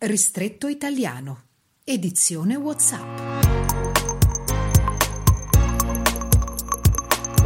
Ristretto italiano. Edizione WhatsApp.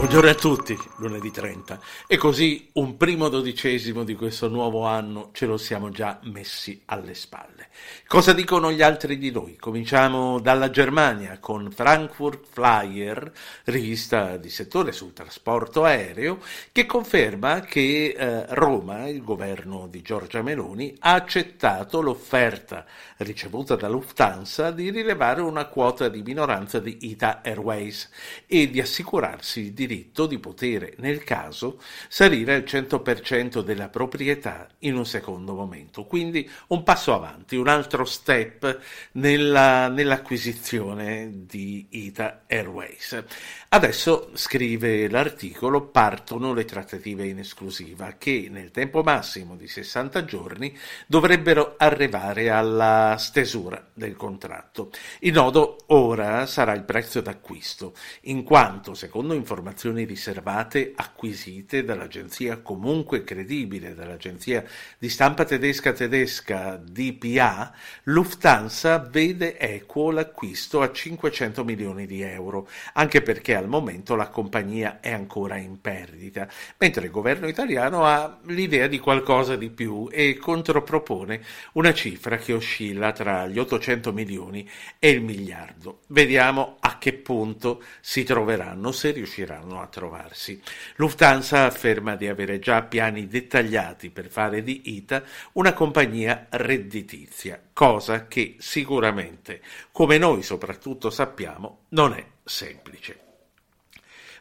Buongiorno a tutti, lunedì 30. E così un primo dodicesimo di questo nuovo anno ce lo siamo già messi alle spalle. Cosa dicono gli altri di noi? Cominciamo dalla Germania con Frankfurt Flyer, rivista di settore sul trasporto aereo, che conferma che eh, Roma, il governo di Giorgia Meloni, ha accettato l'offerta ricevuta da Lufthansa di rilevare una quota di minoranza di Ita Airways e di assicurarsi il diritto di poter, nel caso, salire al 100% della proprietà in un secondo momento. Quindi un passo avanti, un altro step nella, nell'acquisizione di Ita Airways. Adesso, scrive l'articolo, partono le trattative in esclusiva che nel tempo massimo di 60 giorni dovrebbero arrivare alla stesura del contratto. Il nodo ora sarà il prezzo d'acquisto, in quanto, secondo informazioni riservate acquisite dall'agenzia comunque credibile, dall'agenzia di stampa tedesca tedesca DPA, Lufthansa vede equo l'acquisto a 500 milioni di euro, anche perché al momento la compagnia è ancora in perdita, mentre il governo italiano ha l'idea di qualcosa di più e contropropone una cifra che oscilla tra gli 800 milioni e il miliardo. Vediamo a che punto si troveranno, se riusciranno a trovarsi. Lufthansa afferma di avere già piani dettagliati per fare di ITA una compagnia redditizia, cosa che sicuramente, come noi soprattutto sappiamo, non è semplice.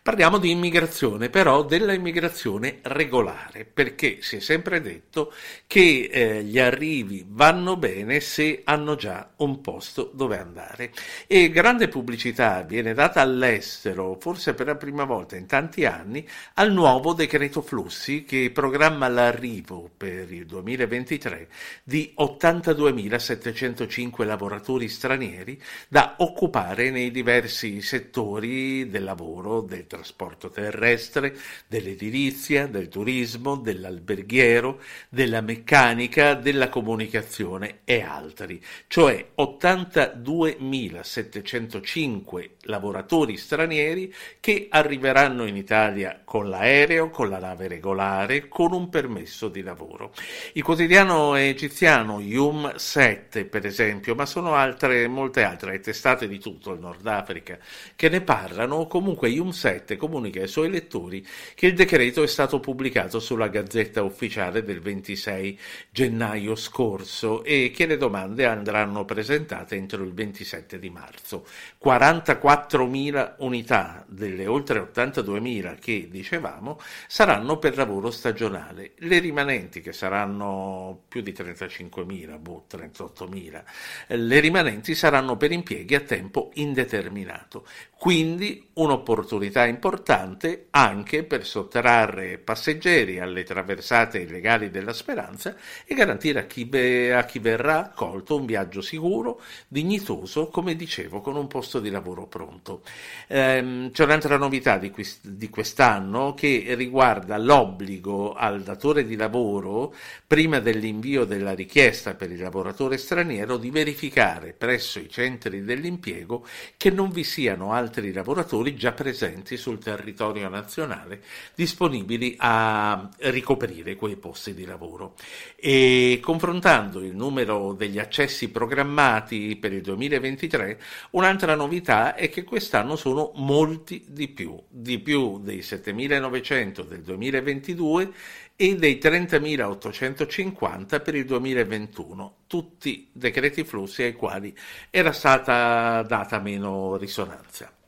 Parliamo di immigrazione, però della immigrazione regolare, perché si è sempre detto che eh, gli arrivi vanno bene se hanno già un posto dove andare. E grande pubblicità viene data all'estero, forse per la prima volta in tanti anni, al nuovo decreto flussi che programma l'arrivo per il 2023 di 82.705 lavoratori stranieri da occupare nei diversi settori del lavoro, del trasporto terrestre, dell'edilizia, del turismo, dell'alberghiero, della meccanica, della comunicazione e altri, cioè 82.705 lavoratori stranieri che arriveranno in Italia con l'aereo, con la nave regolare, con un permesso di lavoro. Il quotidiano egiziano Yum 7, per esempio, ma sono altre, molte altre testate di tutto il Nord Africa che ne parlano, comunque Yum 7 comunica ai suoi lettori che il decreto è stato pubblicato sulla Gazzetta Ufficiale del 26 gennaio scorso e che le domande andranno presentate entro il 27 di marzo. 44.000 unità delle oltre 82.000 che dicevamo saranno per lavoro stagionale. Le rimanenti, che saranno più di 35.000, boh, 38.000, le rimanenti saranno per impieghi a tempo indeterminato. Quindi un'opportunità importante anche per sottrarre passeggeri alle traversate illegali della speranza e garantire a chi, be- a chi verrà accolto un viaggio sicuro, dignitoso, come dicevo, con un posto di lavoro pronto. Ehm, c'è un'altra novità di, quest- di quest'anno che riguarda l'obbligo al datore di lavoro, prima dell'invio della richiesta per il lavoratore straniero, di verificare presso i centri dell'impiego che non vi siano altri lavoratori già presenti sul territorio nazionale disponibili a ricoprire quei posti di lavoro. E confrontando il numero degli accessi programmati per il 2023, un'altra novità è che quest'anno sono molti di più, di più dei 7.900 del 2022 e dei 30.850 per il 2021, tutti decreti flussi ai quali era stata data meno risonanza.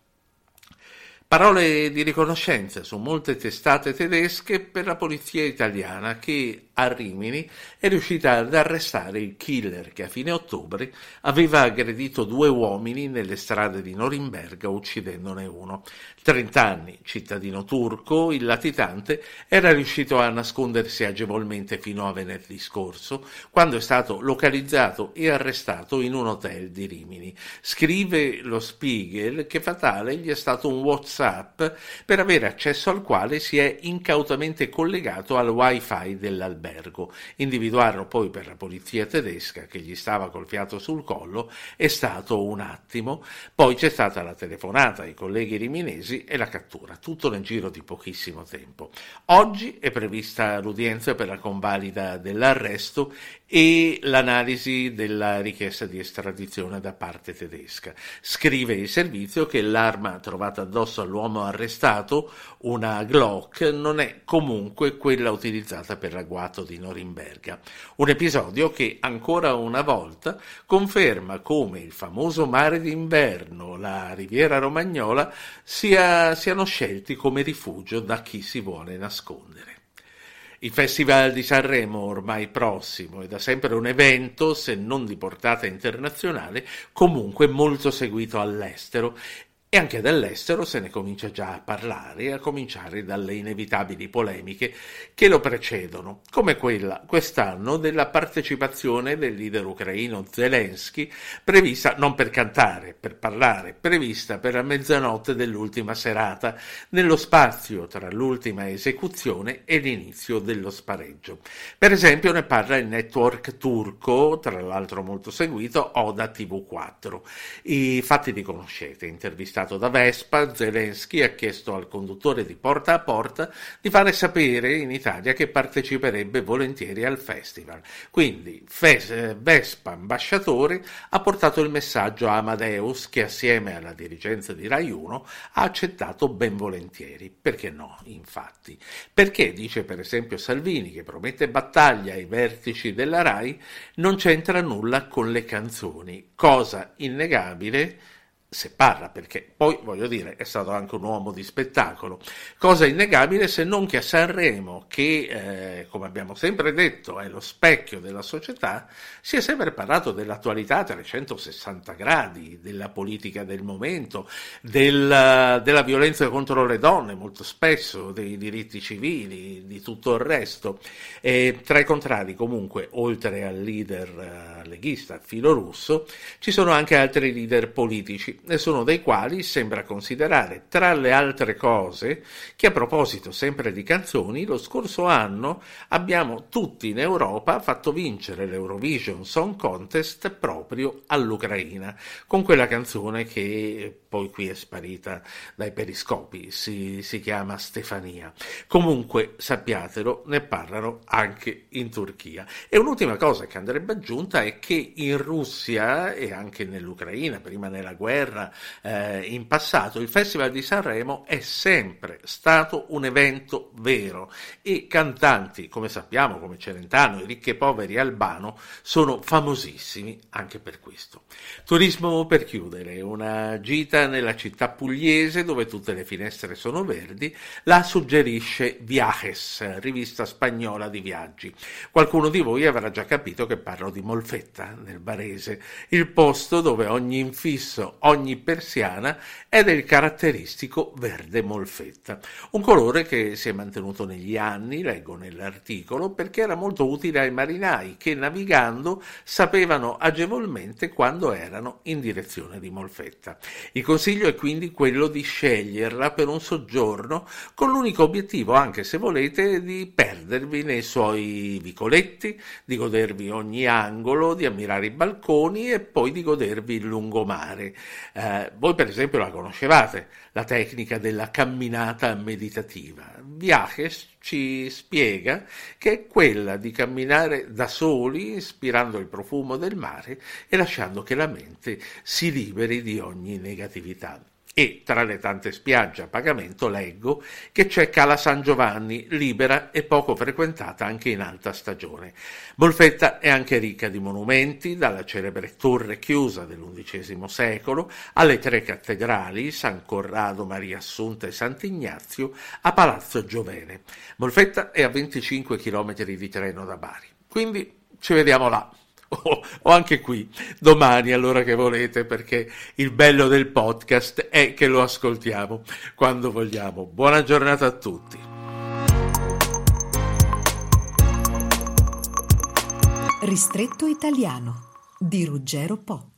Parole di riconoscenza su molte testate tedesche per la polizia italiana che a Rimini è riuscita ad arrestare il killer che a fine ottobre aveva aggredito due uomini nelle strade di Norimberga uccidendone uno. 30 anni, cittadino turco, il latitante era riuscito a nascondersi agevolmente fino a venerdì scorso, quando è stato localizzato e arrestato in un hotel di Rimini. Scrive lo Spiegel che fatale gli è stato un WhatsApp per avere accesso al quale si è incautamente collegato al wifi dell'albergo. Individuarlo poi per la polizia tedesca che gli stava col fiato sul collo è stato un attimo, poi c'è stata la telefonata ai colleghi riminesi e la cattura, tutto nel giro di pochissimo tempo. Oggi è prevista l'udienza per la convalida dell'arresto e l'analisi della richiesta di estradizione da parte tedesca. Scrive il servizio che l'arma trovata addosso all'uomo arrestato, una Glock, non è comunque quella utilizzata per l'agguato di Norimberga. Un episodio che ancora una volta conferma come il famoso mare d'inverno, la riviera romagnola, sia siano scelti come rifugio da chi si vuole nascondere. Il Festival di Sanremo, ormai prossimo, è da sempre un evento, se non di portata internazionale, comunque molto seguito all'estero e anche dall'estero se ne comincia già a parlare, a cominciare dalle inevitabili polemiche che lo precedono, come quella quest'anno della partecipazione del leader ucraino Zelensky, prevista non per cantare, per parlare, prevista per la mezzanotte dell'ultima serata, nello spazio tra l'ultima esecuzione e l'inizio dello spareggio. Per esempio ne parla il network turco, tra l'altro molto seguito, Oda TV4. I fatti li conoscete, intervistato Contattato da Vespa, Zelensky ha chiesto al conduttore di Porta a Porta di fare sapere in Italia che parteciperebbe volentieri al festival. Quindi Fes- Vespa, ambasciatore, ha portato il messaggio a Amadeus che assieme alla dirigenza di Rai 1 ha accettato ben volentieri. Perché no, infatti? Perché, dice per esempio Salvini, che promette battaglia ai vertici della Rai, non c'entra nulla con le canzoni, cosa innegabile se parla, perché poi voglio dire è stato anche un uomo di spettacolo, cosa innegabile se non che a Sanremo, che eh, come abbiamo sempre detto è lo specchio della società, si è sempre parlato dell'attualità a 360 gradi, della politica del momento, del, della violenza contro le donne molto spesso, dei diritti civili, di tutto il resto. E tra i contrari comunque, oltre al leader eh, leghista, filo russo, ci sono anche altri leader politici nessuno dei quali sembra considerare, tra le altre cose, che a proposito sempre di canzoni, lo scorso anno abbiamo tutti in Europa fatto vincere l'Eurovision Song Contest proprio all'Ucraina, con quella canzone che poi qui è sparita dai periscopi, si, si chiama Stefania. Comunque, sappiatelo, ne parlano anche in Turchia. E un'ultima cosa che andrebbe aggiunta è che in Russia e anche nell'Ucraina, prima nella guerra, guerra eh, in passato, il Festival di Sanremo è sempre stato un evento vero e cantanti, come sappiamo, come Celentano, i ricchi e poveri Albano, sono famosissimi anche per questo. Turismo per chiudere, una gita nella città pugliese dove tutte le finestre sono verdi, la suggerisce Viajes, rivista spagnola di viaggi. Qualcuno di voi avrà già capito che parlo di Molfetta, nel Barese, il posto dove ogni infisso, ogni ogni persiana è del caratteristico verde molfetta, un colore che si è mantenuto negli anni, leggo nell'articolo, perché era molto utile ai marinai che navigando sapevano agevolmente quando erano in direzione di Molfetta. Il consiglio è quindi quello di sceglierla per un soggiorno con l'unico obiettivo, anche se volete, di perdervi nei suoi vicoletti, di godervi ogni angolo, di ammirare i balconi e poi di godervi il lungomare. Eh, voi per esempio la conoscevate, la tecnica della camminata meditativa. Viajes ci spiega che è quella di camminare da soli, ispirando il profumo del mare e lasciando che la mente si liberi di ogni negatività. E tra le tante spiagge a pagamento leggo che c'è Cala San Giovanni, libera e poco frequentata anche in alta stagione. Molfetta è anche ricca di monumenti, dalla celebre torre chiusa dell'undicesimo secolo alle tre cattedrali, San Corrado, Maria Assunta e Sant'Ignazio, a Palazzo Giovene. Molfetta è a 25 km di treno da Bari. Quindi ci vediamo là o, o anche qui domani allora che volete perché il bello del podcast è che lo ascoltiamo quando vogliamo. Buona giornata a tutti. Ristretto italiano di Ruggero Po.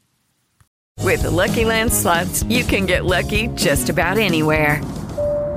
With the Lucky Land slots, you can get lucky just about anywhere.